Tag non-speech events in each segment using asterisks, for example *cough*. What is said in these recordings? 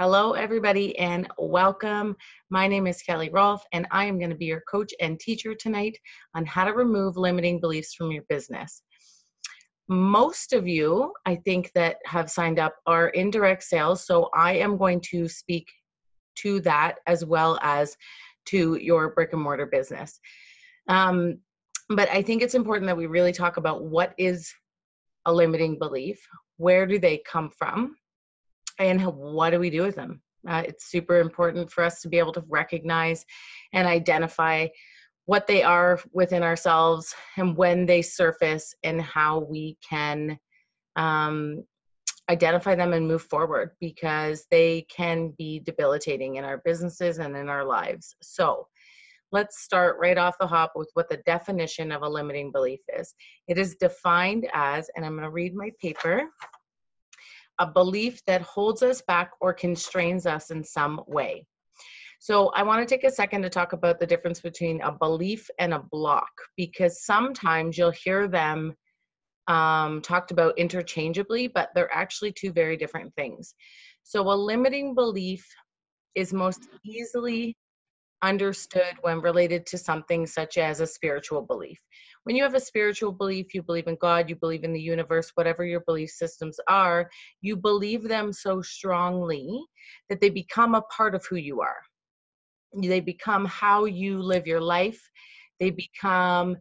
Hello, everybody, and welcome. My name is Kelly Rolfe, and I am going to be your coach and teacher tonight on how to remove limiting beliefs from your business. Most of you, I think, that have signed up are in direct sales, so I am going to speak to that as well as to your brick and mortar business. Um, but I think it's important that we really talk about what is a limiting belief, where do they come from, and what do we do with them? Uh, it's super important for us to be able to recognize and identify what they are within ourselves and when they surface and how we can um, identify them and move forward because they can be debilitating in our businesses and in our lives. So, let's start right off the hop with what the definition of a limiting belief is. It is defined as, and I'm going to read my paper a belief that holds us back or constrains us in some way. So, I want to take a second to talk about the difference between a belief and a block because sometimes you'll hear them um, talked about interchangeably, but they're actually two very different things. So, a limiting belief is most easily understood when related to something such as a spiritual belief. When you have a spiritual belief, you believe in God, you believe in the universe, whatever your belief systems are, you believe them so strongly that they become a part of who you are. They become how you live your life. They become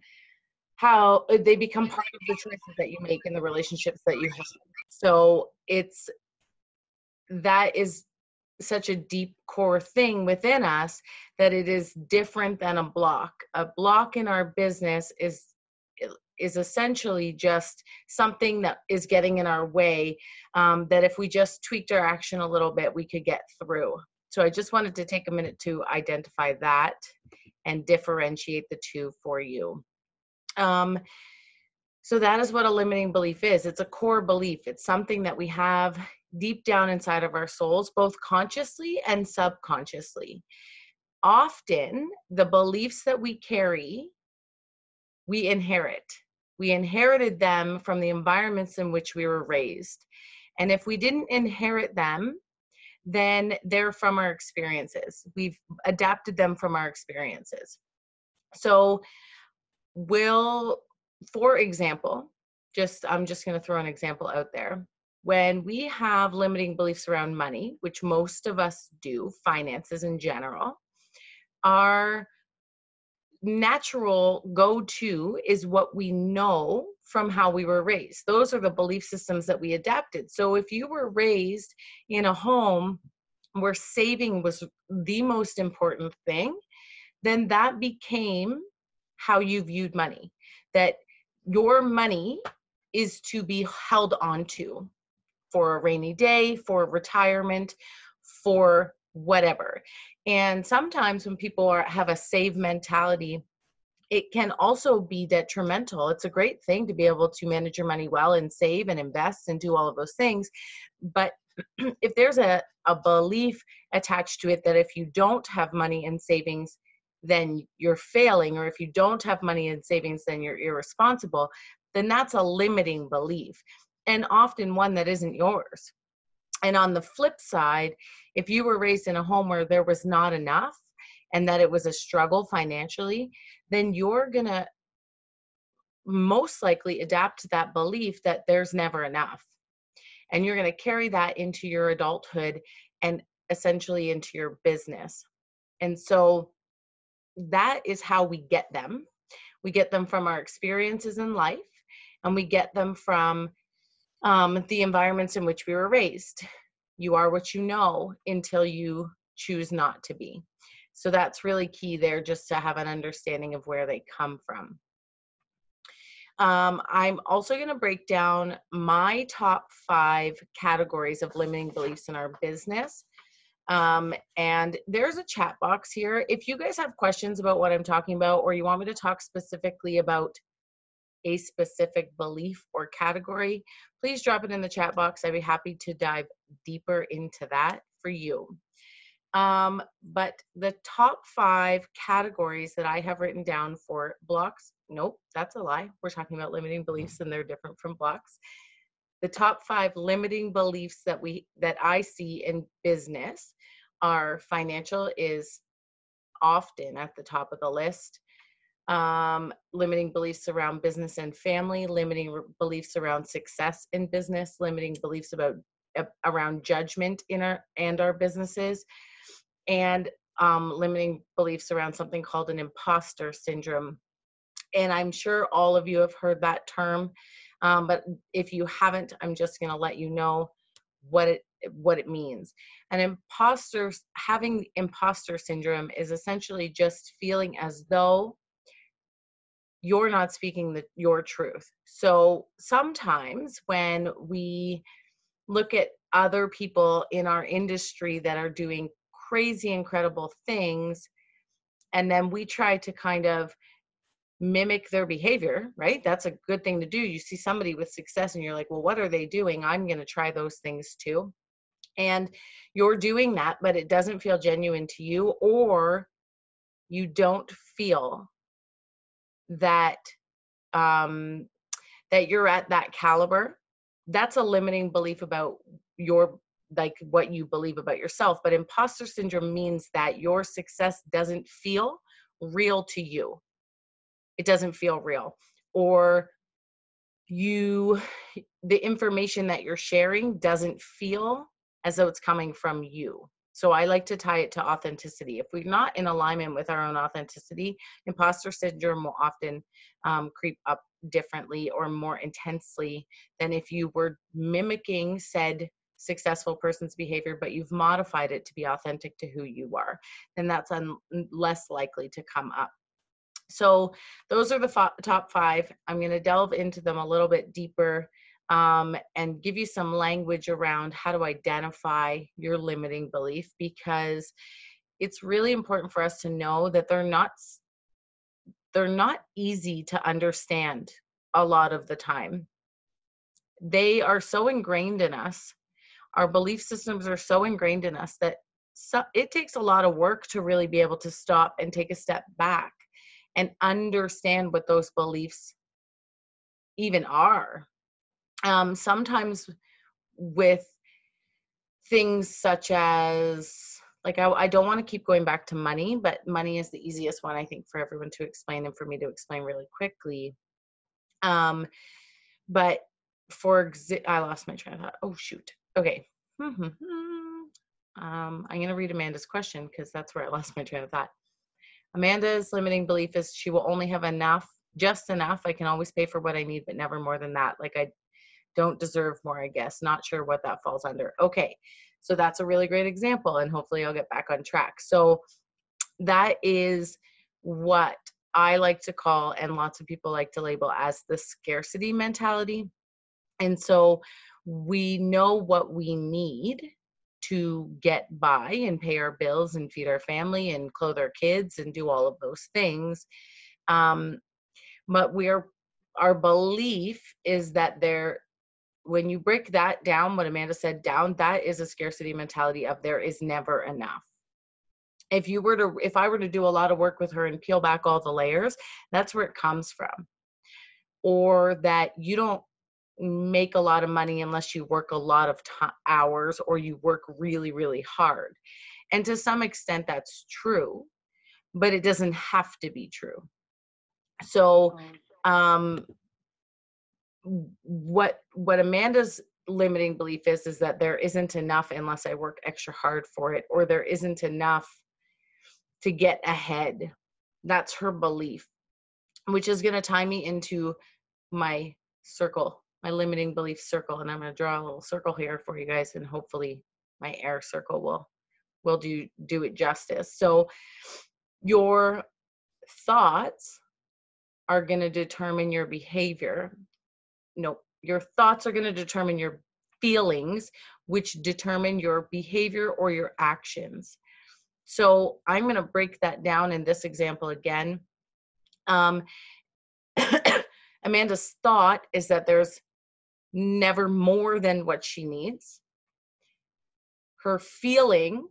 how they become part of the choices that you make in the relationships that you have. So it's that is such a deep core thing within us that it is different than a block. A block in our business is is essentially just something that is getting in our way um, that if we just tweaked our action a little bit we could get through so i just wanted to take a minute to identify that and differentiate the two for you um, so that is what a limiting belief is it's a core belief it's something that we have deep down inside of our souls, both consciously and subconsciously. Often, the beliefs that we carry, we inherit. We inherited them from the environments in which we were raised. And if we didn't inherit them, then they're from our experiences. We've adapted them from our experiences. So, will, for example, just I'm just going to throw an example out there when we have limiting beliefs around money, which most of us do, finances in general, our natural go to is what we know from how we were raised. Those are the belief systems that we adapted. So if you were raised in a home where saving was the most important thing, then that became how you viewed money. That your money is to be held onto for a rainy day, for retirement, for whatever. And sometimes when people are, have a save mentality, it can also be detrimental. It's a great thing to be able to manage your money well and save and invest and do all of those things. But *clears throat* if there's a, a belief attached to it that if you don't have money in savings, then you're failing, or if you don't have money in savings, then you're irresponsible, then that's a limiting belief and often one that isn't yours. And on the flip side, if you were raised in a home where there was not enough and that it was a struggle financially, then you're going to most likely adapt to that belief that there's never enough. And you're going to carry that into your adulthood and essentially into your business. And so that is how we get them. We get them from our experiences in life, and we get them from um, the environments in which we were raised. You are what you know until you choose not to be. So that's really key there just to have an understanding of where they come from. Um, I'm also going to break down my top five categories of limiting beliefs in our business. Um, and there's a chat box here. If you guys have questions about what I'm talking about, or you want me to talk specifically about a specific belief or category, please drop it in the chat box. I'd be happy to dive deeper into that for you. Um, but the top five categories that I have written down for blocks, nope, that's a lie. We're talking about limiting beliefs and they're different from blocks. the top five limiting beliefs that we that I see in business are financial is often at the top of the list. Um, limiting beliefs around business and family, limiting r- beliefs around success in business, limiting beliefs about uh, around judgment in our and our businesses, and um, limiting beliefs around something called an imposter syndrome. And I'm sure all of you have heard that term, um, but if you haven't, I'm just going to let you know what it what it means. An imposter having imposter syndrome is essentially just feeling as though you're not speaking the, your truth. So sometimes when we look at other people in our industry that are doing crazy, incredible things, and then we try to kind of mimic their behavior, right? That's a good thing to do. You see somebody with success and you're like, well, what are they doing? I'm going to try those things too. And you're doing that, but it doesn't feel genuine to you, or you don't feel that um, that you're at that caliber that's a limiting belief about your like what you believe about yourself but imposter syndrome means that your success doesn't feel real to you. It doesn't feel real or you the information that you're sharing doesn't feel as though it's coming from you so I like to tie it to authenticity. If we're not in alignment with our own authenticity, imposter syndrome will often um, creep up differently or more intensely than if you were mimicking said successful person's behavior, but you've modified it to be authentic to who you are. Then that's un- less likely to come up. So those are the top five. I'm going to delve into them a little bit deeper um, and give you some language around how to identify your limiting belief because it's really important for us to know that they're not they're not easy to understand a lot of the time. They are so ingrained in us our belief systems are so ingrained in us that so, it takes a lot of work to really be able to stop and take a step back and understand what those beliefs even are um, sometimes with things such as like I, I don't want to keep going back to money but money is the easiest one i think for everyone to explain and for me to explain really quickly. Um but for exi- i lost my train of thought. Oh shoot. Okay. *laughs* Um i'm going to read amanda's question because that's where i lost my train of thought. Amanda's limiting belief is she will only have enough just enough. I can always pay for what i need but never more than that. Like i don't deserve more, I guess. Not sure what that falls under. Okay, so that's a really great example, and hopefully I'll get back on track. So that is what I like to call, and lots of people like to label as the scarcity mentality. And so we know what we need to get by and pay our bills and feed our family and clothe our kids and do all of those things. Um, but we're our belief is that there when you break that down, what Amanda said down, that is a scarcity mentality of there is never enough. If you were to, if I were to do a lot of work with her and peel back all the layers, that's where it comes from. Or that you don't make a lot of money unless you work a lot of t- hours or you work really, really hard. And to some extent, that's true, but it doesn't have to be true. So, um, what what Amanda's limiting belief is is that there isn't enough unless I work extra hard for it or there isn't enough to get ahead. That's her belief, which is going to tie me into my circle, my limiting belief circle and I'm going to draw a little circle here for you guys and hopefully my air circle will will do do it justice. So your thoughts are going to determine your behavior no, your thoughts are going to determine your feelings, which determine your behavior or your actions. So I'm going to break that down in this example again. Um, *coughs* Amanda's thought is that there's never more than what she needs. Her feeling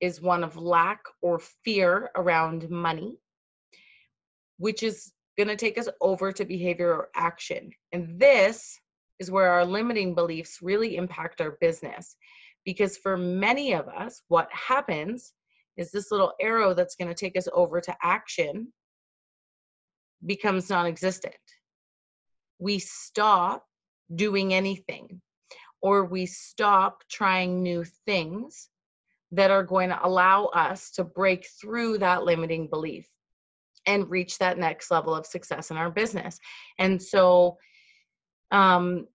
is one of lack or fear around money, which is going to take us over to behavior or action. And this is where our limiting beliefs really impact our business. Because for many of us, what happens is this little arrow that's going to take us over to action becomes non existent. We stop doing anything or we stop trying new things that are going to allow us to break through that limiting belief and reach that next level of success in our business. And so, um,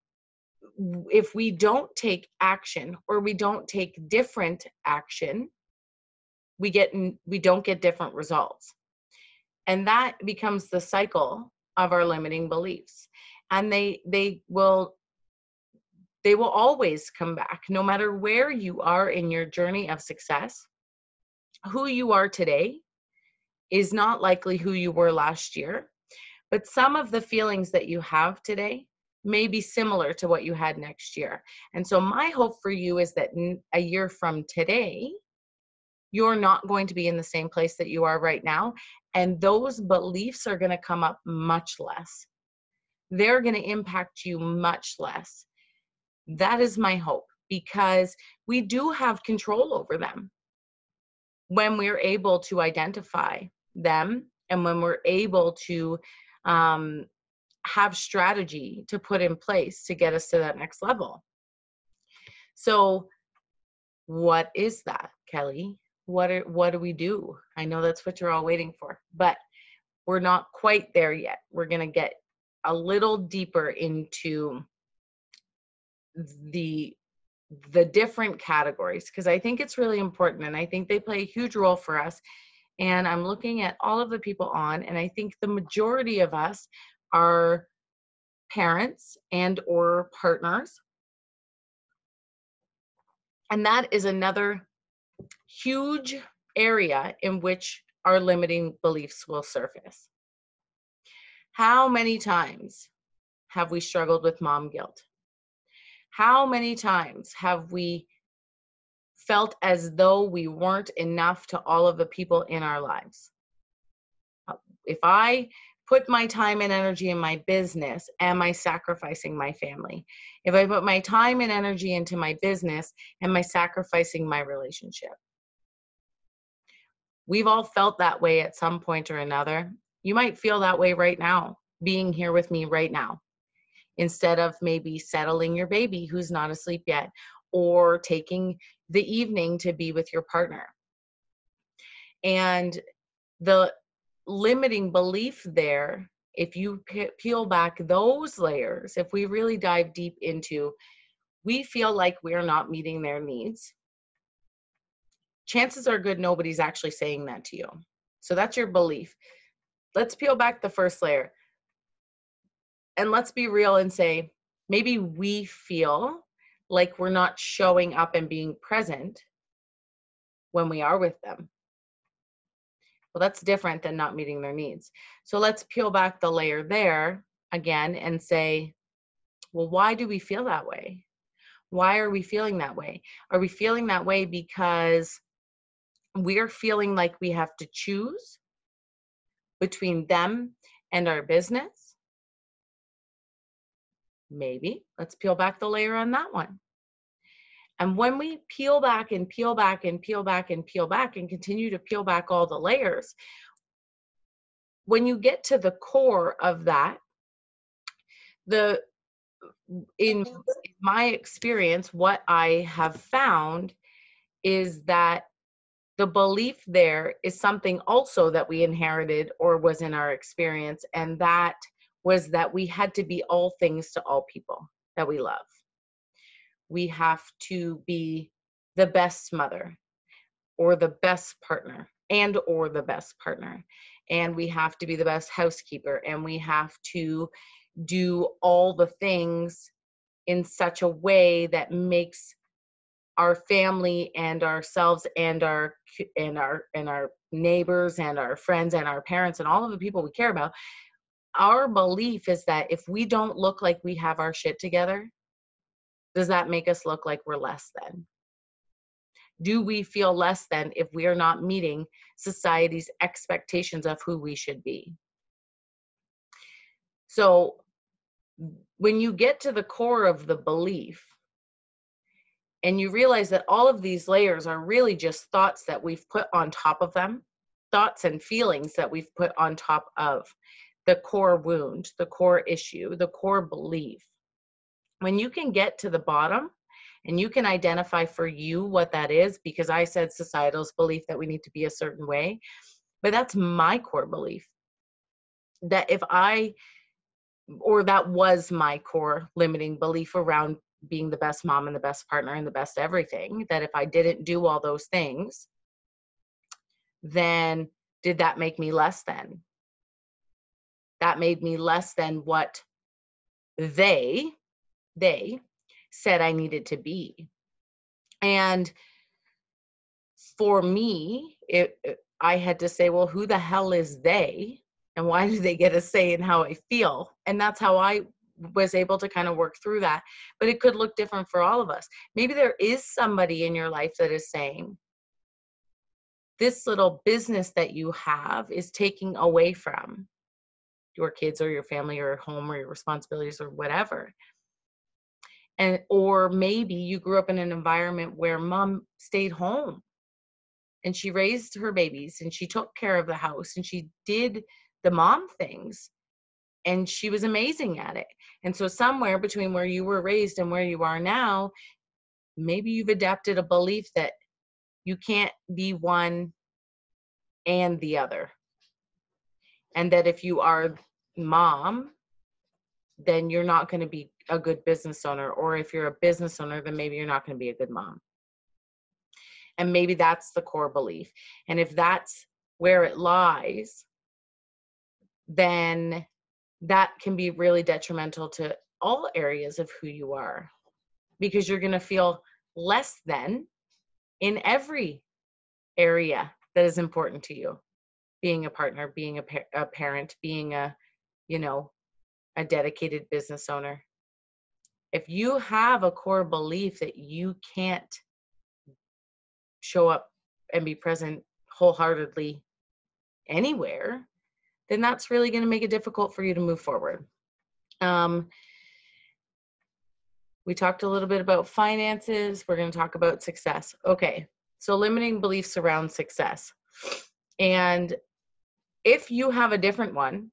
if we don't take action or we don't take different action, we get we don't get different results. And that becomes the cycle of our limiting beliefs. And they they will they will always come back no matter where you are in your journey of success. Who you are today is not likely who you were last year, but some of the feelings that you have today may be similar to what you had next year. And so, my hope for you is that a year from today, you're not going to be in the same place that you are right now. And those beliefs are going to come up much less. They're going to impact you much less. That is my hope because we do have control over them when we're able to identify them and when we're able to um, have strategy to put in place to get us to that next level. So, what is that, Kelly? What are, what do we do? I know that's what you're all waiting for, but we're not quite there yet. We're going to get a little deeper into the the different categories because I think it's really important and I think they play a huge role for us. And I'm looking at all of the people on, and I think the majority of us are parents and or partners. And that is another huge area in which our limiting beliefs will surface. How many times have we struggled with mom guilt? How many times have we felt as though we weren't enough to all of the people in our lives uh, if i put my time and energy in my business, am I sacrificing my family? If I put my time and energy into my business, am I sacrificing my relationship? We've all felt that way at some point or another. You might feel that way right now, being here with me right now, instead of maybe settling your baby who's not asleep yet or taking the evening to be with your partner. And the limiting belief there if you peel back those layers if we really dive deep into we feel like we're not meeting their needs chances are good nobody's actually saying that to you. So that's your belief. Let's peel back the first layer. And let's be real and say maybe we feel like we're not showing up and being present when we are with them well, that's different than not meeting their needs. So let's peel back the layer there again and say, well, why do we feel that way? Why are we feeling that way? Are we feeling that way because we're feeling like we have to choose between them and our business? Maybe. Let's peel back the layer on that one. And when we peel back and peel back and peel back and peel back and continue to peel back all the layers, when you get to the core of that, the in mm-hmm. my experience, what I have found is that the belief there is something also that we inherited or was in our experience, and that was that we had to be all things to all people that we love. We have to be the best mother or the best partner and or the best partner and we have to be the best housekeeper and we have to do all the things in such a way that makes our family and ourselves and our and our and our neighbors and our friends and our parents and all of the people we care about our belief is that if we don't look like we have our shit together does that make us look like we're less than? Do we feel less than if we are not meeting society's expectations of who we should be? So, when you get to the core of the belief and you realize that all of these layers are really just thoughts that we've put on top of them, thoughts and feelings that we've put on top of the core wound, the core issue, the core belief. When you can get to the bottom and you can identify for you what that is, because I said societal's belief that we need to be a certain way, but that's my core belief. That if I, or that was my core limiting belief around being the best mom and the best partner and the best everything, that if I didn't do all those things, then did that make me less than? That made me less than what they, they said I needed to be. And for me, it, I had to say, well, who the hell is they? And why do they get a say in how I feel? And that's how I was able to kind of work through that. But it could look different for all of us. Maybe there is somebody in your life that is saying, this little business that you have is taking away from your kids or your family or home or your responsibilities or whatever. And or maybe you grew up in an environment where mom stayed home and she raised her babies and she took care of the house and she did the mom things and she was amazing at it. And so somewhere between where you were raised and where you are now maybe you've adapted a belief that you can't be one and the other and that if you are mom then you're not going to be a good business owner or if you're a business owner then maybe you're not going to be a good mom. And maybe that's the core belief. And if that's where it lies then that can be really detrimental to all areas of who you are because you're going to feel less than in every area that is important to you being a partner being a, pa- a parent being a you know a dedicated business owner if you have a core belief that you can't show up and be present wholeheartedly anywhere, then that's really going to make it difficult for you to move forward. Um, we talked a little bit about finances. We're going to talk about success. Okay, so limiting beliefs around success. And if you have a different one,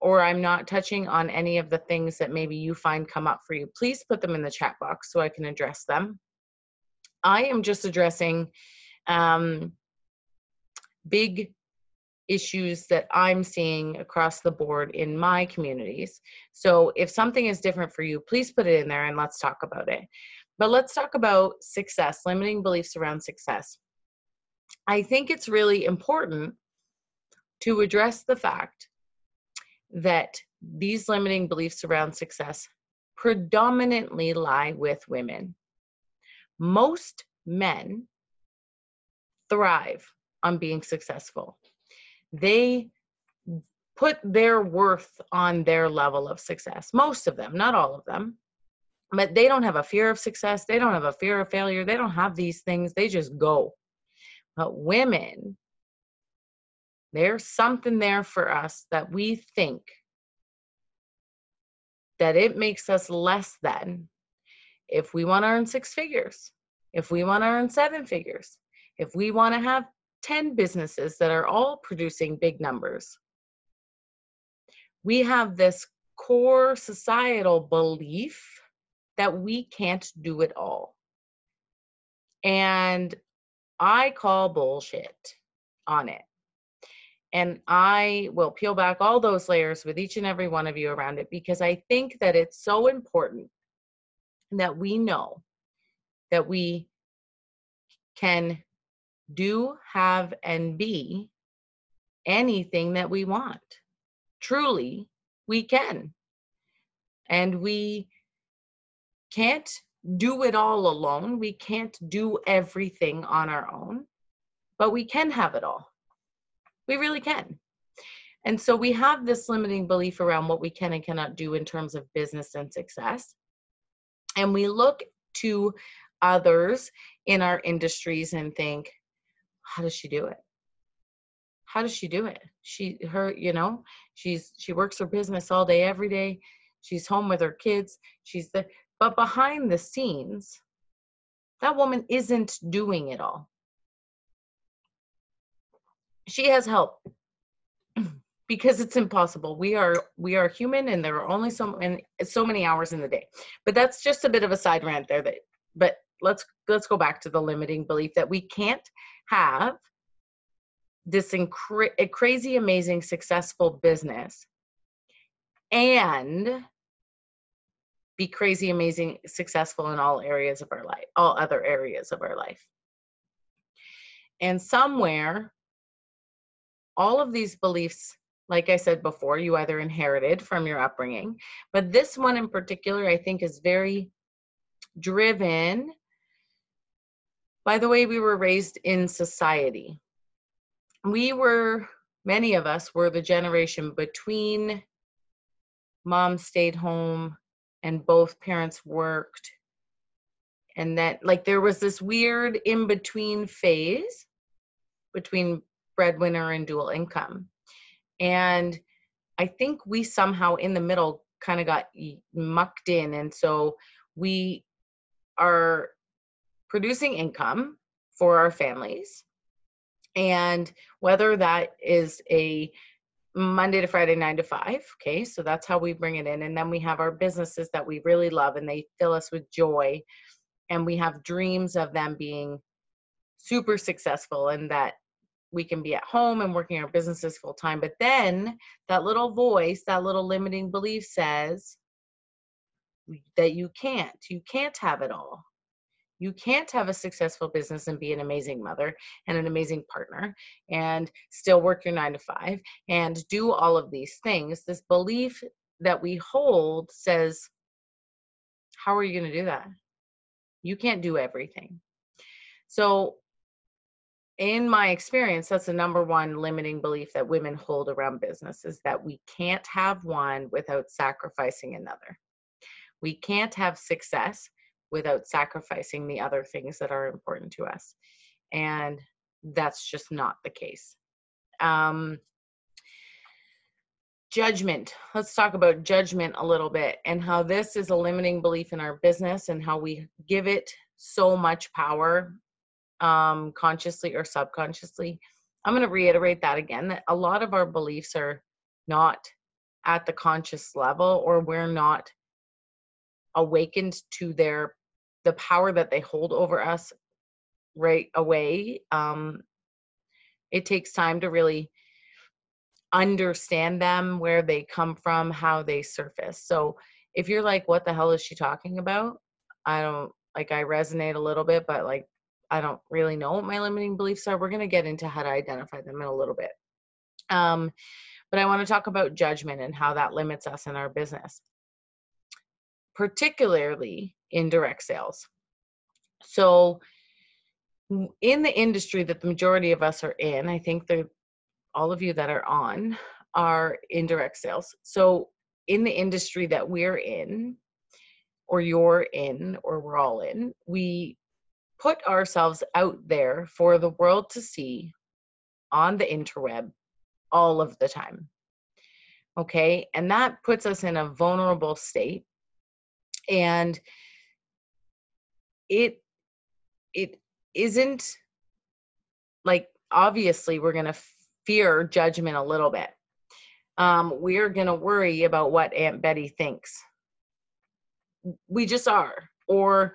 or I'm not touching on any of the things that maybe you find come up for you, please put them in the chat box so I can address them. I am just addressing um, big issues that I'm seeing across the board in my communities. So if something is different for you, please put it in there and let's talk about it. But let's talk about success, limiting beliefs around success. I think it's really important to address the fact that these limiting beliefs around success predominantly lie with women. Most men thrive on being successful. They put their worth on their level of success. Most of them, not all of them. But they don't have a fear of success. They don't have a fear of failure. They don't have these things. They just go. But women there's something there for us that we think that it makes us less than if we want to earn six figures, if we want to earn seven figures, if we want to have 10 businesses that are all producing big numbers. We have this core societal belief that we can't do it all. And I call bullshit on it. And I will peel back all those layers with each and every one of you around it because I think that it's so important that we know that we can do, have, and be anything that we want. Truly, we can. And we can't do it all alone. We can't do everything on our own, but we can have it all. We really can. And so we have this limiting belief around what we can and cannot do in terms of business and success. And we look to others in our industries and think, how does she do it? How does she do it? She her, you know, she's she works her business all day every day. she's home with her kids she's the but behind the scenes that woman isn't doing it all she has help *clears throat* because it's impossible. We are we are human and there are only so and so many hours in the day. But that's just a bit of a side rant there that but let's let's go back to the limiting belief that we can't have this incre- crazy amazing successful business and be crazy amazing successful in all areas of our life all other areas of our life. And somewhere all of these beliefs like I said before, you either inherited from your upbringing, but this one in particular, I think, is very driven by the way we were raised in society. We were, many of us were the generation between mom stayed home and both parents worked. And that, like, there was this weird in between phase between breadwinner and dual income and I think we somehow in the middle kind of got mucked in. And so we are producing income for our families. And whether that is a Monday to Friday, nine to five. Okay, so that's how we bring it in. And then we have our businesses that we really love and they fill us with joy. And we have dreams of them being super successful and that we can be at home and working our businesses full time. But then that little voice, that little limiting belief says that you can't. You can't have it all. You can't have a successful business and be an amazing mother and an amazing partner and still work your nine to five and do all of these things. This belief that we hold says, How are you going to do that? You can't do everything. So in my experience, that's the number one limiting belief that women hold around business is that we can't have one without sacrificing another. We can't have success without sacrificing the other things that are important to us. And that's just not the case. Um, judgment. Let's talk about judgment a little bit and how this is a limiting belief in our business and how we give it so much power um, consciously or subconsciously. I'm going to reiterate that again that a lot of our beliefs are not at the conscious level or we're not awakened to their the power that they hold over us right away um, it takes time to really understand them where they come from how they surface so if you're like what the hell is she talking about i don't like i resonate a little bit but like I don't really know what my limiting beliefs are. We're going to get into how to identify them in a little bit. Um, but I want to talk about judgment and how that limits us in our business, particularly in direct sales. So, in the industry that the majority of us are in, I think that all of you that are on are in direct sales. So, in the industry that we're in, or you're in, or we're all in, we put ourselves out there for the world to see on the interweb all of the time. Okay, and that puts us in a vulnerable state. And it it isn't like obviously we're going to fear judgment a little bit. Um, we're going to worry about what Aunt Betty thinks. We just are. Or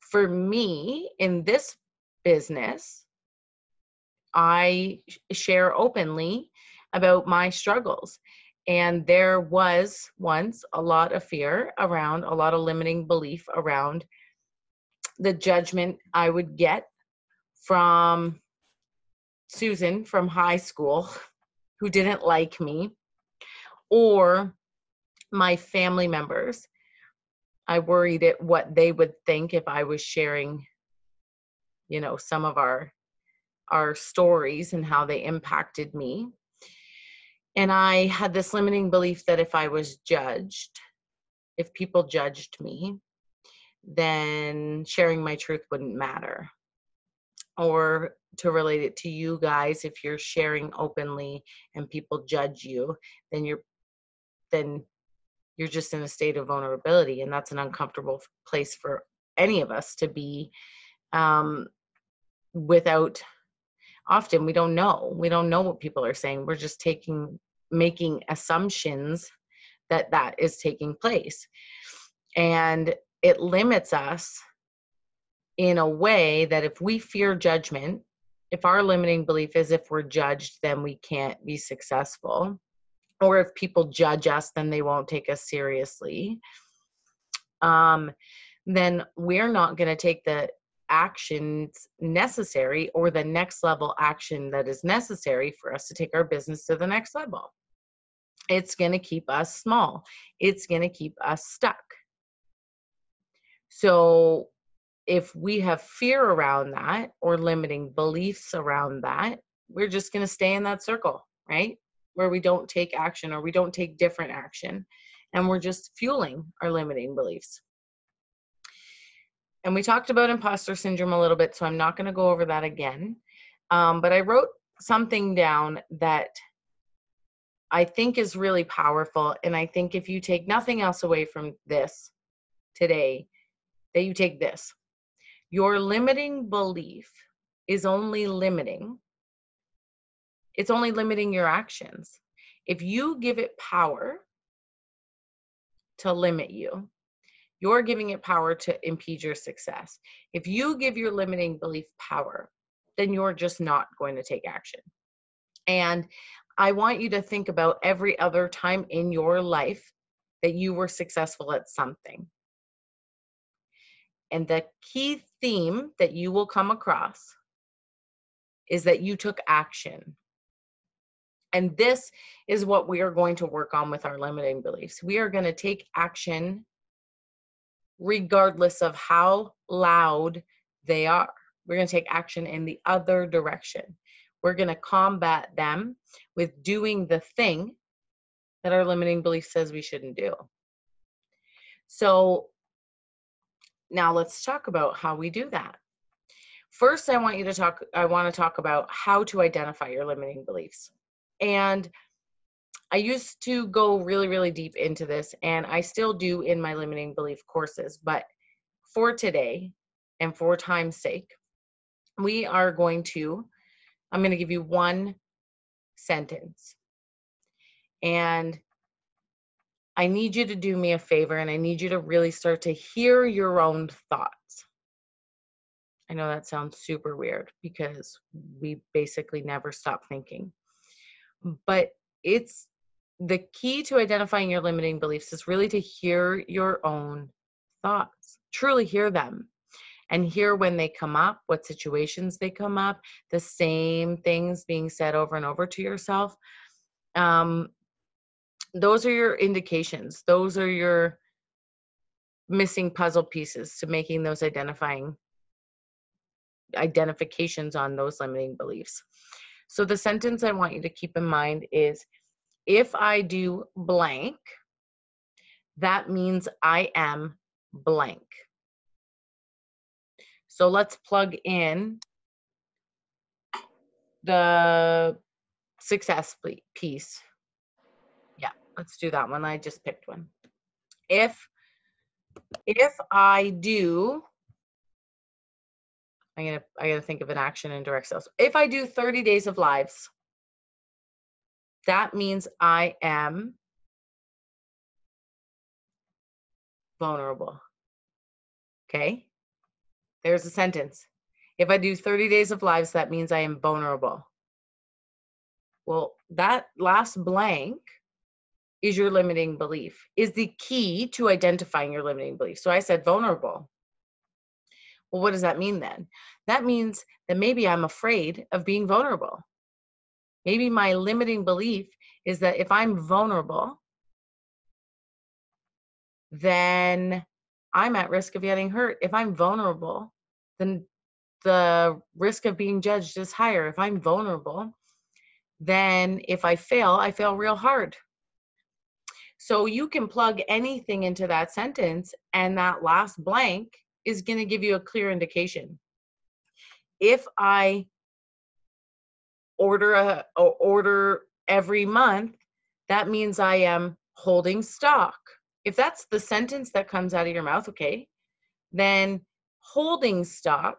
for me in this business, I share openly about my struggles. And there was once a lot of fear around, a lot of limiting belief around the judgment I would get from Susan from high school, who didn't like me, or my family members I worried at what they would think if I was sharing, you know, some of our our stories and how they impacted me. And I had this limiting belief that if I was judged, if people judged me, then sharing my truth wouldn't matter. Or to relate it to you guys, if you're sharing openly and people judge you, then you're then you're just in a state of vulnerability and that's an uncomfortable place for any of us to be um, without often we don't know. We don't know what people are saying. We're just taking making assumptions that that is taking place. And it limits us in a way that if we fear judgment if our limiting belief is if we're judged then we can't be successful or if people judge us then they won't take us seriously um, then we're not going to take the actions necessary or the next level action that is necessary for us to take our business to the next level. It's going to keep us small. It's going to keep us stuck. So, if we have fear around that or limiting beliefs around that, we're just going to stay in that circle, right? Where we don't take action or we don't take different action and we're just fueling our limiting beliefs. And we talked about imposter syndrome a little bit, so I'm not going to go over that again. Um, but I wrote something down that I think is really powerful. And I think if you take nothing else away from this today, that you take this your limiting belief is only limiting, it's only limiting your actions. If you give it power to limit you, you're giving it power to impede your success. If you give your limiting belief power, then you're just not going to take action. And I want you to think about every other time in your life that you were successful at something. And the key theme that you will come across is that you took action. And this is what we are going to work on with our limiting beliefs. We are going to take action regardless of how loud they are. We're going to take action in the other direction. We're going to combat them with doing the thing that our limiting belief says we shouldn't do. So now let's talk about how we do that. First, I want you to talk, I want to talk about how to identify your limiting beliefs. And I used to go really, really deep into this, and I still do in my limiting belief courses. But for today and for time's sake, we are going to, I'm going to give you one sentence. And I need you to do me a favor, and I need you to really start to hear your own thoughts. I know that sounds super weird because we basically never stop thinking. But it's the key to identifying your limiting beliefs is really to hear your own thoughts, truly hear them and hear when they come up, what situations they come up, the same things being said over and over to yourself. Um, those are your indications. Those are your missing puzzle pieces to making those identifying identifications on those limiting beliefs. So the sentence I want you to keep in mind is if I do blank, that means I am blank. So let's plug in the success piece. Yeah, let's do that one. I just picked one. If if I do I'm gonna I gotta think of an action in direct sales. If I do 30 days of lives, that means I am vulnerable. Okay? There's a sentence. If I do 30 days of lives, that means I am vulnerable. Well, that last blank is your limiting belief, is the key to identifying your limiting belief. So I said vulnerable. Well, what does that mean then? That means that maybe I'm afraid of being vulnerable. Maybe my limiting belief is that if I'm vulnerable, then I'm at risk of getting hurt. If I'm vulnerable, then the risk of being judged is higher. If I'm vulnerable, then if I fail, I fail real hard. So you can plug anything into that sentence, and that last blank is going to give you a clear indication. If I order a, a order every month, that means I am holding stock if that's the sentence that comes out of your mouth, okay, then holding stock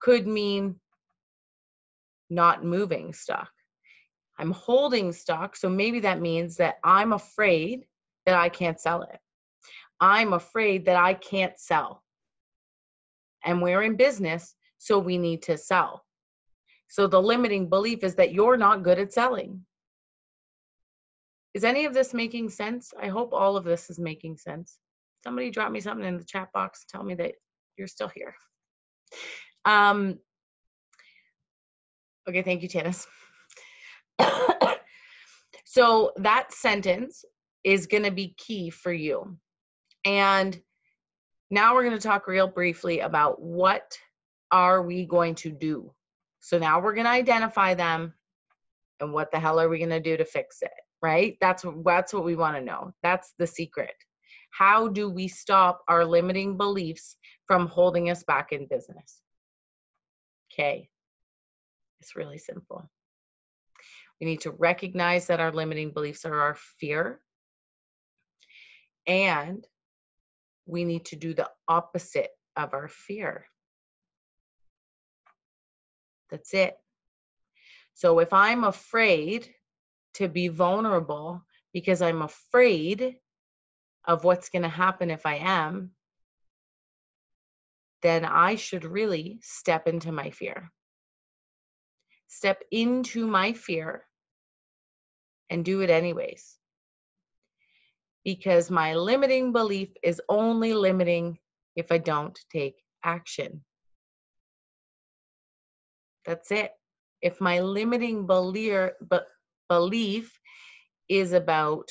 could mean not moving stock. I'm holding stock, so maybe that means that I'm afraid that I can't sell it. I'm afraid that I can't sell. And we're in business, so we need to sell. So the limiting belief is that you're not good at selling. Is any of this making sense? I hope all of this is making sense. Somebody drop me something in the chat box. Tell me that you're still here. Um, okay, thank you, Tannis. *coughs* so that sentence is going to be key for you. And now we're going to talk real briefly about what are we going to do. So now we're going to identify them and what the hell are we going to do to fix it? right? That's that's what we want to know. That's the secret. How do we stop our limiting beliefs from holding us back in business? Okay. It's really simple. We need to recognize that our limiting beliefs are our fear. And we need to do the opposite of our fear. That's it. So if I'm afraid to be vulnerable because I'm afraid of what's going to happen if I am, then I should really step into my fear. Step into my fear and do it anyways. Because my limiting belief is only limiting if I don't take action. That's it. If my limiting belief, belief is about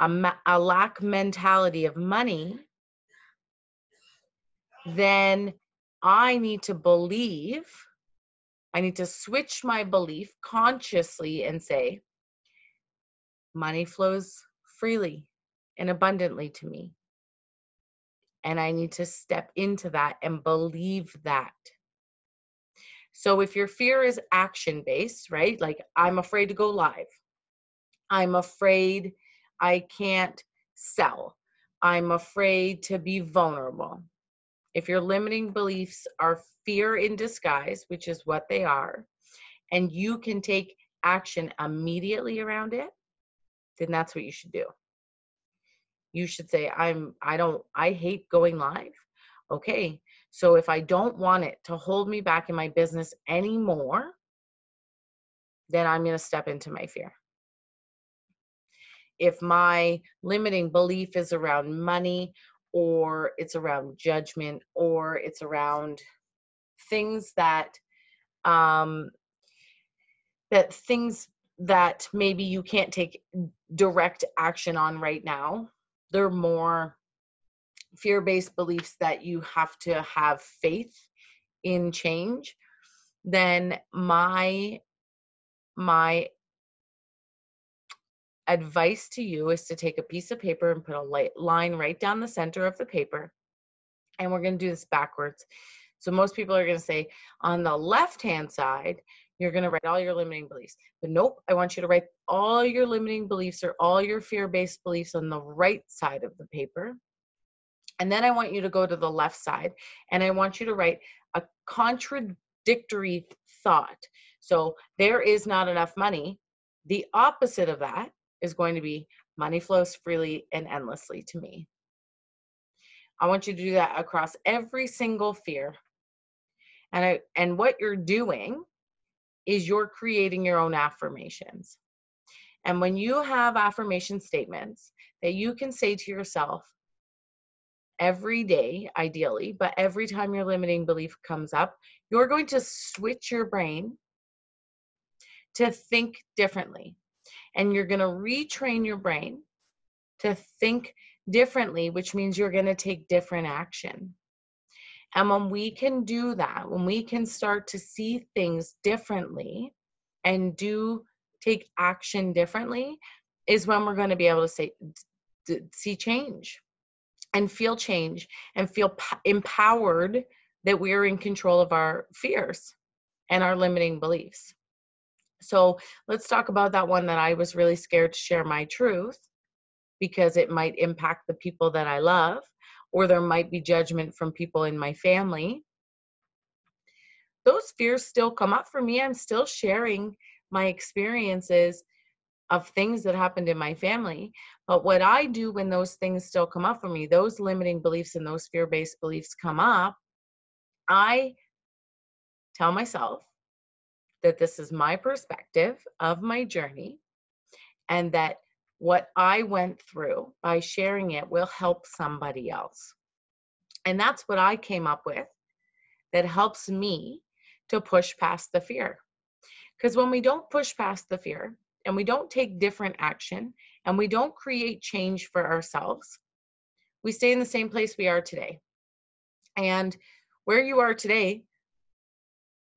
a, a lack mentality of money, then I need to believe, I need to switch my belief consciously and say, money flows freely and abundantly to me. And I need to step into that and believe that. So if your fear is action based, right? Like I'm afraid to go live. I'm afraid I can't sell. I'm afraid to be vulnerable. If your limiting beliefs are fear in disguise, which is what they are, and you can take action immediately around it, then that's what you should do. You should say, I'm, I don't, I hate going live. Okay, so if I don't want it to hold me back in my business anymore, then I'm going to step into my fear. If my limiting belief is around money or it's around judgment or it's around things that um that things that maybe you can't take direct action on right now they're more fear based beliefs that you have to have faith in change, then my my advice to you is to take a piece of paper and put a light line right down the center of the paper. And we're going to do this backwards. So most people are going to say on the left hand side, you're going to write all your limiting beliefs. But nope, I want you to write all your limiting beliefs or all your fear based beliefs on the right side of the paper. And then I want you to go to the left side and I want you to write a contradictory thought. So there is not enough money. The opposite of that is going to be money flows freely and endlessly to me. I want you to do that across every single fear. And I, and what you're doing is you're creating your own affirmations. And when you have affirmation statements that you can say to yourself, every day, ideally, but every time your limiting belief comes up, you're going to switch your brain to think differently. And you're going to retrain your brain to think differently, which means you're going to take different action. And when we can do that, when we can start to see things differently and do take action differently, is when we're going to be able to say, see change and feel change and feel p- empowered that we're in control of our fears and our limiting beliefs. So let's talk about that one that I was really scared to share my truth. because it might impact the people that I love, or there might be judgment from people in my family. Those fears still come up for me. I'm still sharing my experiences of things that happened in my family. But what I do when those things still come up for me, those limiting beliefs and those fear based beliefs come up, I tell myself that this is my perspective of my journey and that what I went through by sharing it will help somebody else. And that's what I came up with that helps me to push past the fear. Because when we don't push past the fear and we don't take different action and we don't create change for ourselves, we stay in the same place we are today. And where you are today,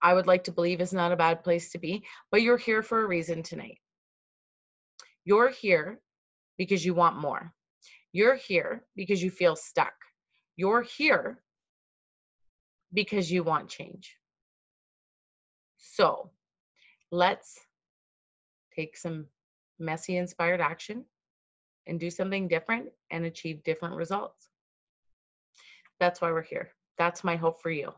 I would like to believe is not a bad place to be, but you're here for a reason tonight. You're here because you want more. You're here because you feel stuck. You're here because you want change. So let's take some messy inspired action and do something different and achieve different results. That's why we're here. That's my hope for you.